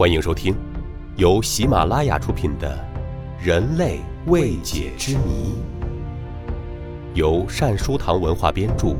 欢迎收听由喜马拉雅出品的《人类未解之谜》，由善书堂文化编著，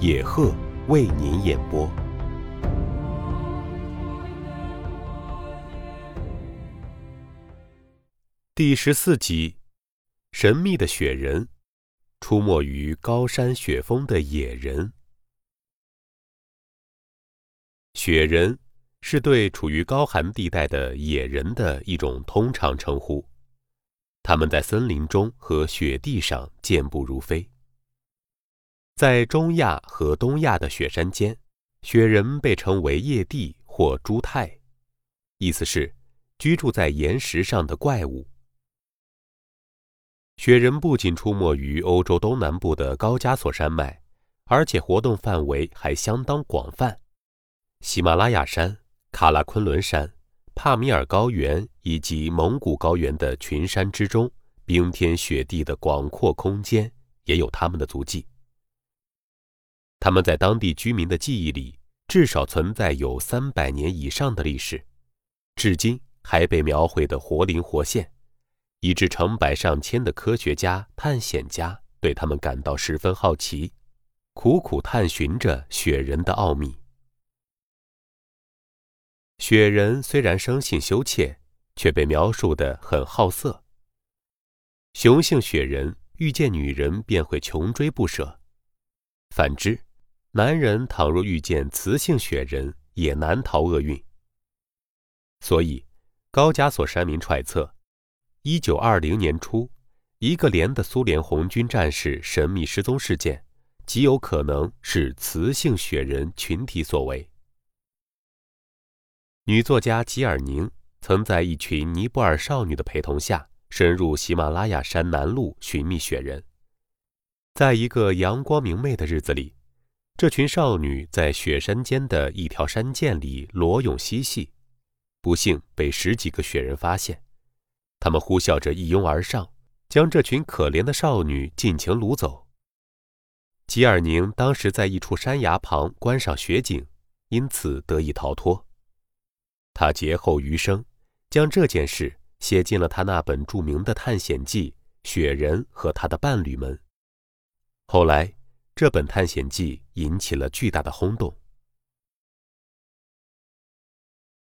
野鹤为您演播。第十四集：神秘的雪人，出没于高山雪峰的野人。雪人是对处于高寒地带的野人的一种通常称呼，他们在森林中和雪地上健步如飞。在中亚和东亚的雪山间，雪人被称为叶地或朱泰，意思是居住在岩石上的怪物。雪人不仅出没于欧洲东南部的高加索山脉，而且活动范围还相当广泛。喜马拉雅山、喀拉昆仑山、帕米尔高原以及蒙古高原的群山之中，冰天雪地的广阔空间也有他们的足迹。他们在当地居民的记忆里，至少存在有三百年以上的历史，至今还被描绘得活灵活现，以致成百上千的科学家、探险家对他们感到十分好奇，苦苦探寻着雪人的奥秘。雪人虽然生性羞怯，却被描述得很好色。雄性雪人遇见女人便会穷追不舍，反之，男人倘若遇见雌性雪人，也难逃厄运。所以，高加索山民揣测，一九二零年初，一个连的苏联红军战士神秘失踪事件，极有可能是雌性雪人群体所为。女作家吉尔宁曾在一群尼泊尔少女的陪同下，深入喜马拉雅山南麓寻觅雪人。在一个阳光明媚的日子里，这群少女在雪山间的一条山涧里裸泳嬉戏，不幸被十几个雪人发现。他们呼啸着一拥而上，将这群可怜的少女尽情掳走。吉尔宁当时在一处山崖旁观赏雪景，因此得以逃脱。他劫后余生，将这件事写进了他那本著名的探险记《雪人和他的伴侣们》。后来，这本探险记引起了巨大的轰动。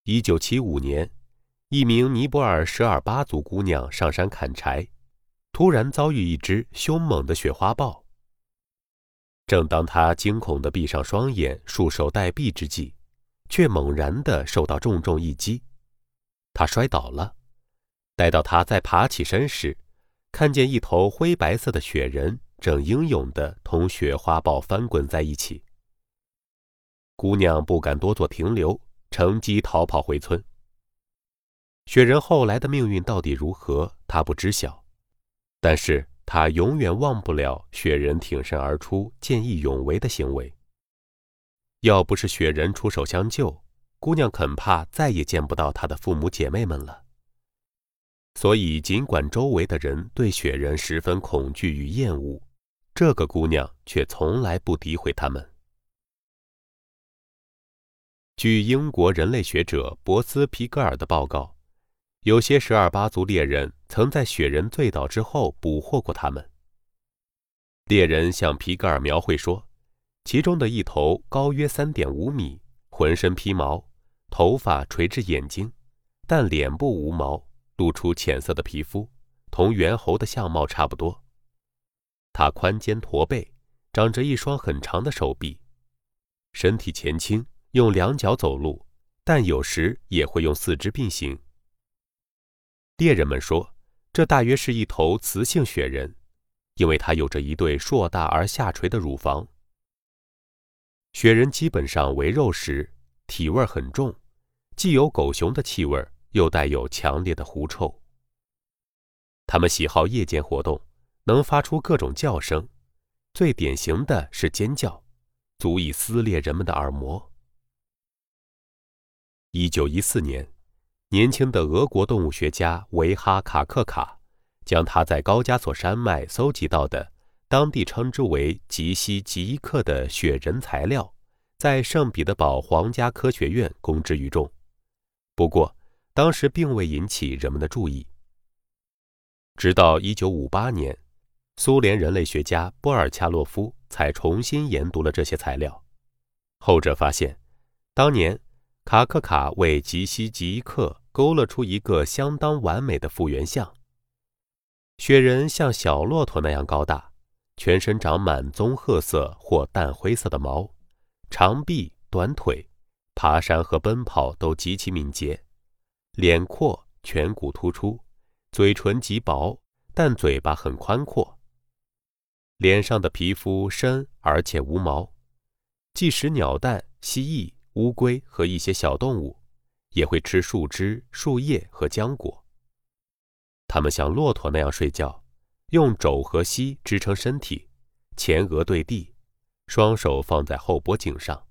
一九七五年，一名尼泊尔舍尔巴族姑娘上山砍柴，突然遭遇一只凶猛的雪花豹。正当她惊恐地闭上双眼、束手待毙之际，却猛然地受到重重一击，他摔倒了。待到他再爬起身时，看见一头灰白色的雪人正英勇地同雪花豹翻滚在一起。姑娘不敢多做停留，乘机逃跑回村。雪人后来的命运到底如何，她不知晓，但是她永远忘不了雪人挺身而出、见义勇为的行为。要不是雪人出手相救，姑娘恐怕再也见不到她的父母姐妹们了。所以，尽管周围的人对雪人十分恐惧与厌恶，这个姑娘却从来不诋毁他们。据英国人类学者博斯皮格尔的报告，有些十二八族猎人曾在雪人醉倒之后捕获过他们。猎人向皮格尔描绘说。其中的一头高约三点五米，浑身披毛，头发垂至眼睛，但脸部无毛，露出浅色的皮肤，同猿猴的相貌差不多。它宽肩驼背，长着一双很长的手臂，身体前倾，用两脚走路，但有时也会用四肢并行。猎人们说，这大约是一头雌性雪人，因为它有着一对硕大而下垂的乳房。雪人基本上为肉食，体味很重，既有狗熊的气味，又带有强烈的狐臭。它们喜好夜间活动，能发出各种叫声，最典型的是尖叫，足以撕裂人们的耳膜。一九一四年，年轻的俄国动物学家维哈卡克卡，将他在高加索山脉搜集到的。当地称之为吉西吉伊克的雪人材料，在圣彼得堡皇家科学院公之于众。不过，当时并未引起人们的注意。直到1958年，苏联人类学家波尔恰洛夫才重新研读了这些材料。后者发现，当年卡克卡为吉西吉伊克勾勒出一个相当完美的复原像。雪人像小骆驼那样高大，全身长满棕褐色或淡灰色的毛，长臂短腿，爬山和奔跑都极其敏捷，脸阔，颧骨突出，嘴唇极薄，但嘴巴很宽阔。脸上的皮肤深而且无毛。即使鸟蛋、蜥蜴、乌龟和一些小动物，也会吃树枝、树叶和浆果。它们像骆驼那样睡觉，用肘和膝支撑身体，前额对地，双手放在后脖颈上。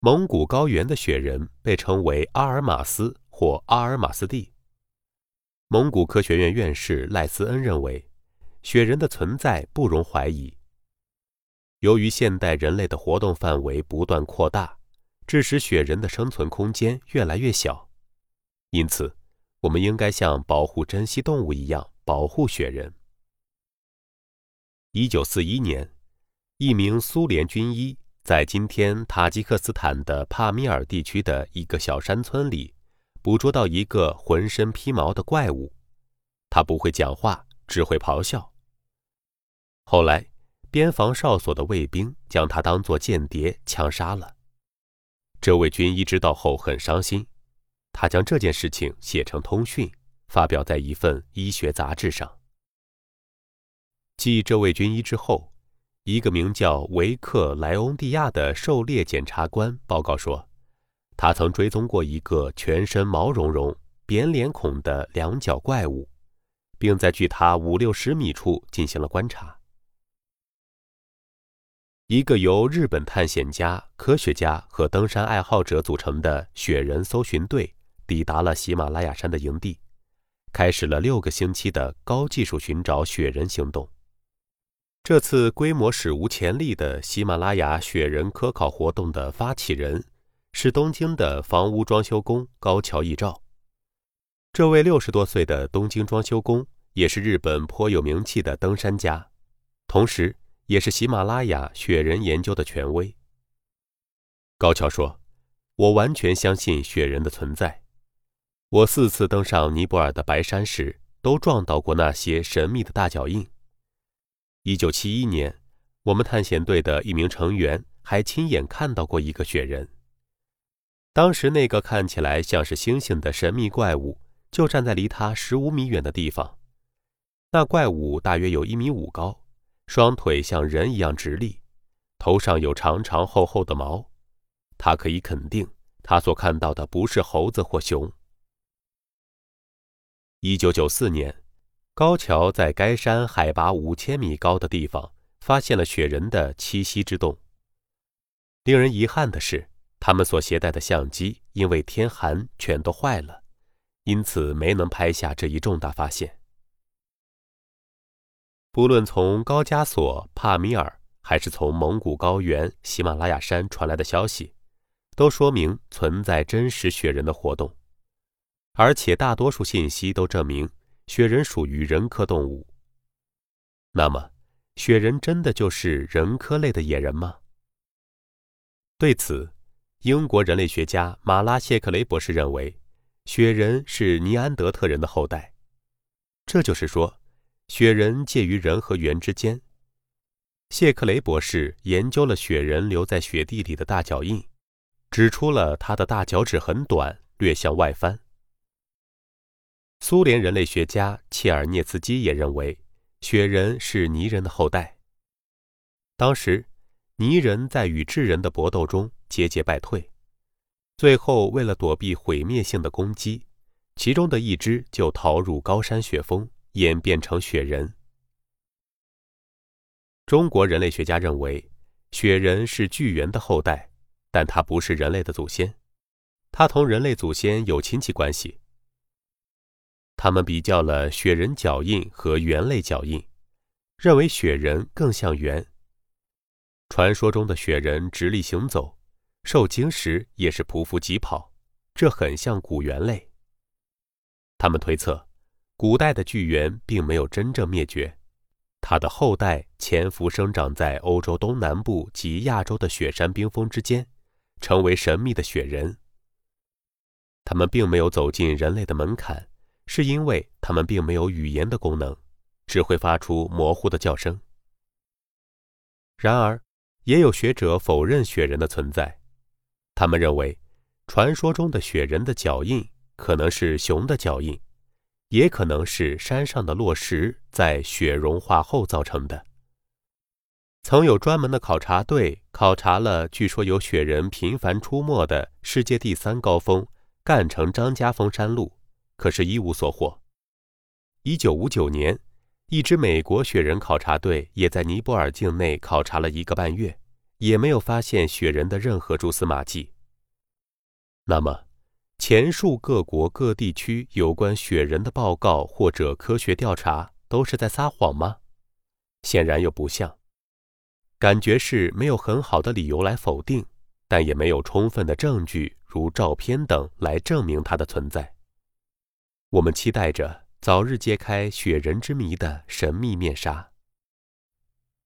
蒙古高原的雪人被称为阿尔马斯或阿尔马斯蒂。蒙古科学院院士赖斯恩认为，雪人的存在不容怀疑。由于现代人类的活动范围不断扩大，致使雪人的生存空间越来越小，因此，我们应该像保护珍稀动物一样保护雪人。一九四一年，一名苏联军医在今天塔吉克斯坦的帕米尔地区的一个小山村里，捕捉到一个浑身披毛的怪物，他不会讲话，只会咆哮。后来。边防哨所的卫兵将他当作间谍枪杀了。这位军医知道后很伤心，他将这件事情写成通讯，发表在一份医学杂志上。继这位军医之后，一个名叫维克莱翁蒂亚的狩猎检察官报告说，他曾追踪过一个全身毛茸茸、扁脸孔的两脚怪物，并在距他五六十米处进行了观察。一个由日本探险家、科学家和登山爱好者组成的雪人搜寻队抵达了喜马拉雅山的营地，开始了六个星期的高技术寻找雪人行动。这次规模史无前例的喜马拉雅雪人科考活动的发起人是东京的房屋装修工高桥义照。这位六十多岁的东京装修工也是日本颇有名气的登山家，同时。也是喜马拉雅雪人研究的权威。高桥说：“我完全相信雪人的存在。我四次登上尼泊尔的白山时，都撞到过那些神秘的大脚印。一九七一年，我们探险队的一名成员还亲眼看到过一个雪人。当时，那个看起来像是猩猩的神秘怪物就站在离他十五米远的地方。那怪物大约有一米五高。”双腿像人一样直立，头上有长长厚厚的毛。他可以肯定，他所看到的不是猴子或熊。一九九四年，高桥在该山海拔五千米高的地方发现了雪人的栖息之洞。令人遗憾的是，他们所携带的相机因为天寒全都坏了，因此没能拍下这一重大发现。不论从高加索、帕米尔，还是从蒙古高原、喜马拉雅山传来的消息，都说明存在真实雪人的活动，而且大多数信息都证明雪人属于人科动物。那么，雪人真的就是人科类的野人吗？对此，英国人类学家马拉谢克雷博士认为，雪人是尼安德特人的后代，这就是说。雪人介于人和猿之间。谢克雷博士研究了雪人留在雪地里的大脚印，指出了他的大脚趾很短，略向外翻。苏联人类学家切尔涅茨基也认为，雪人是泥人的后代。当时，泥人在与智人的搏斗中节节败退，最后为了躲避毁灭性的攻击，其中的一只就逃入高山雪峰。演变成雪人。中国人类学家认为，雪人是巨猿的后代，但它不是人类的祖先，它同人类祖先有亲戚关系。他们比较了雪人脚印和猿类脚印，认为雪人更像猿。传说中的雪人直立行走，受惊时也是匍匐疾跑，这很像古猿类。他们推测，古代的巨猿并没有真正灭绝，它的后代潜伏生长在欧洲东南部及亚洲的雪山冰峰之间，成为神秘的雪人。他们并没有走进人类的门槛，是因为他们并没有语言的功能，只会发出模糊的叫声。然而，也有学者否认雪人的存在，他们认为，传说中的雪人的脚印可能是熊的脚印，也可能是山上的落石在雪融化后造成的。曾有专门的考察队考察了据说有雪人频繁出没的世界第三高峰。干城张家峰山路，可是一无所获。一九五九年，一支美国雪人考察队也在尼泊尔境内考察了一个半月，也没有发现雪人的任何蛛丝马迹。那么，前述各国各地区有关雪人的报告或者科学调查都是在撒谎吗？显然又不像。感觉是没有很好的理由来否定，但也没有充分的证据。如照片等来证明它的存在。我们期待着早日揭开雪人之谜的神秘面纱。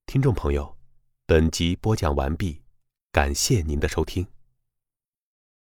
听众朋友，本集播讲完毕，感谢您的收听。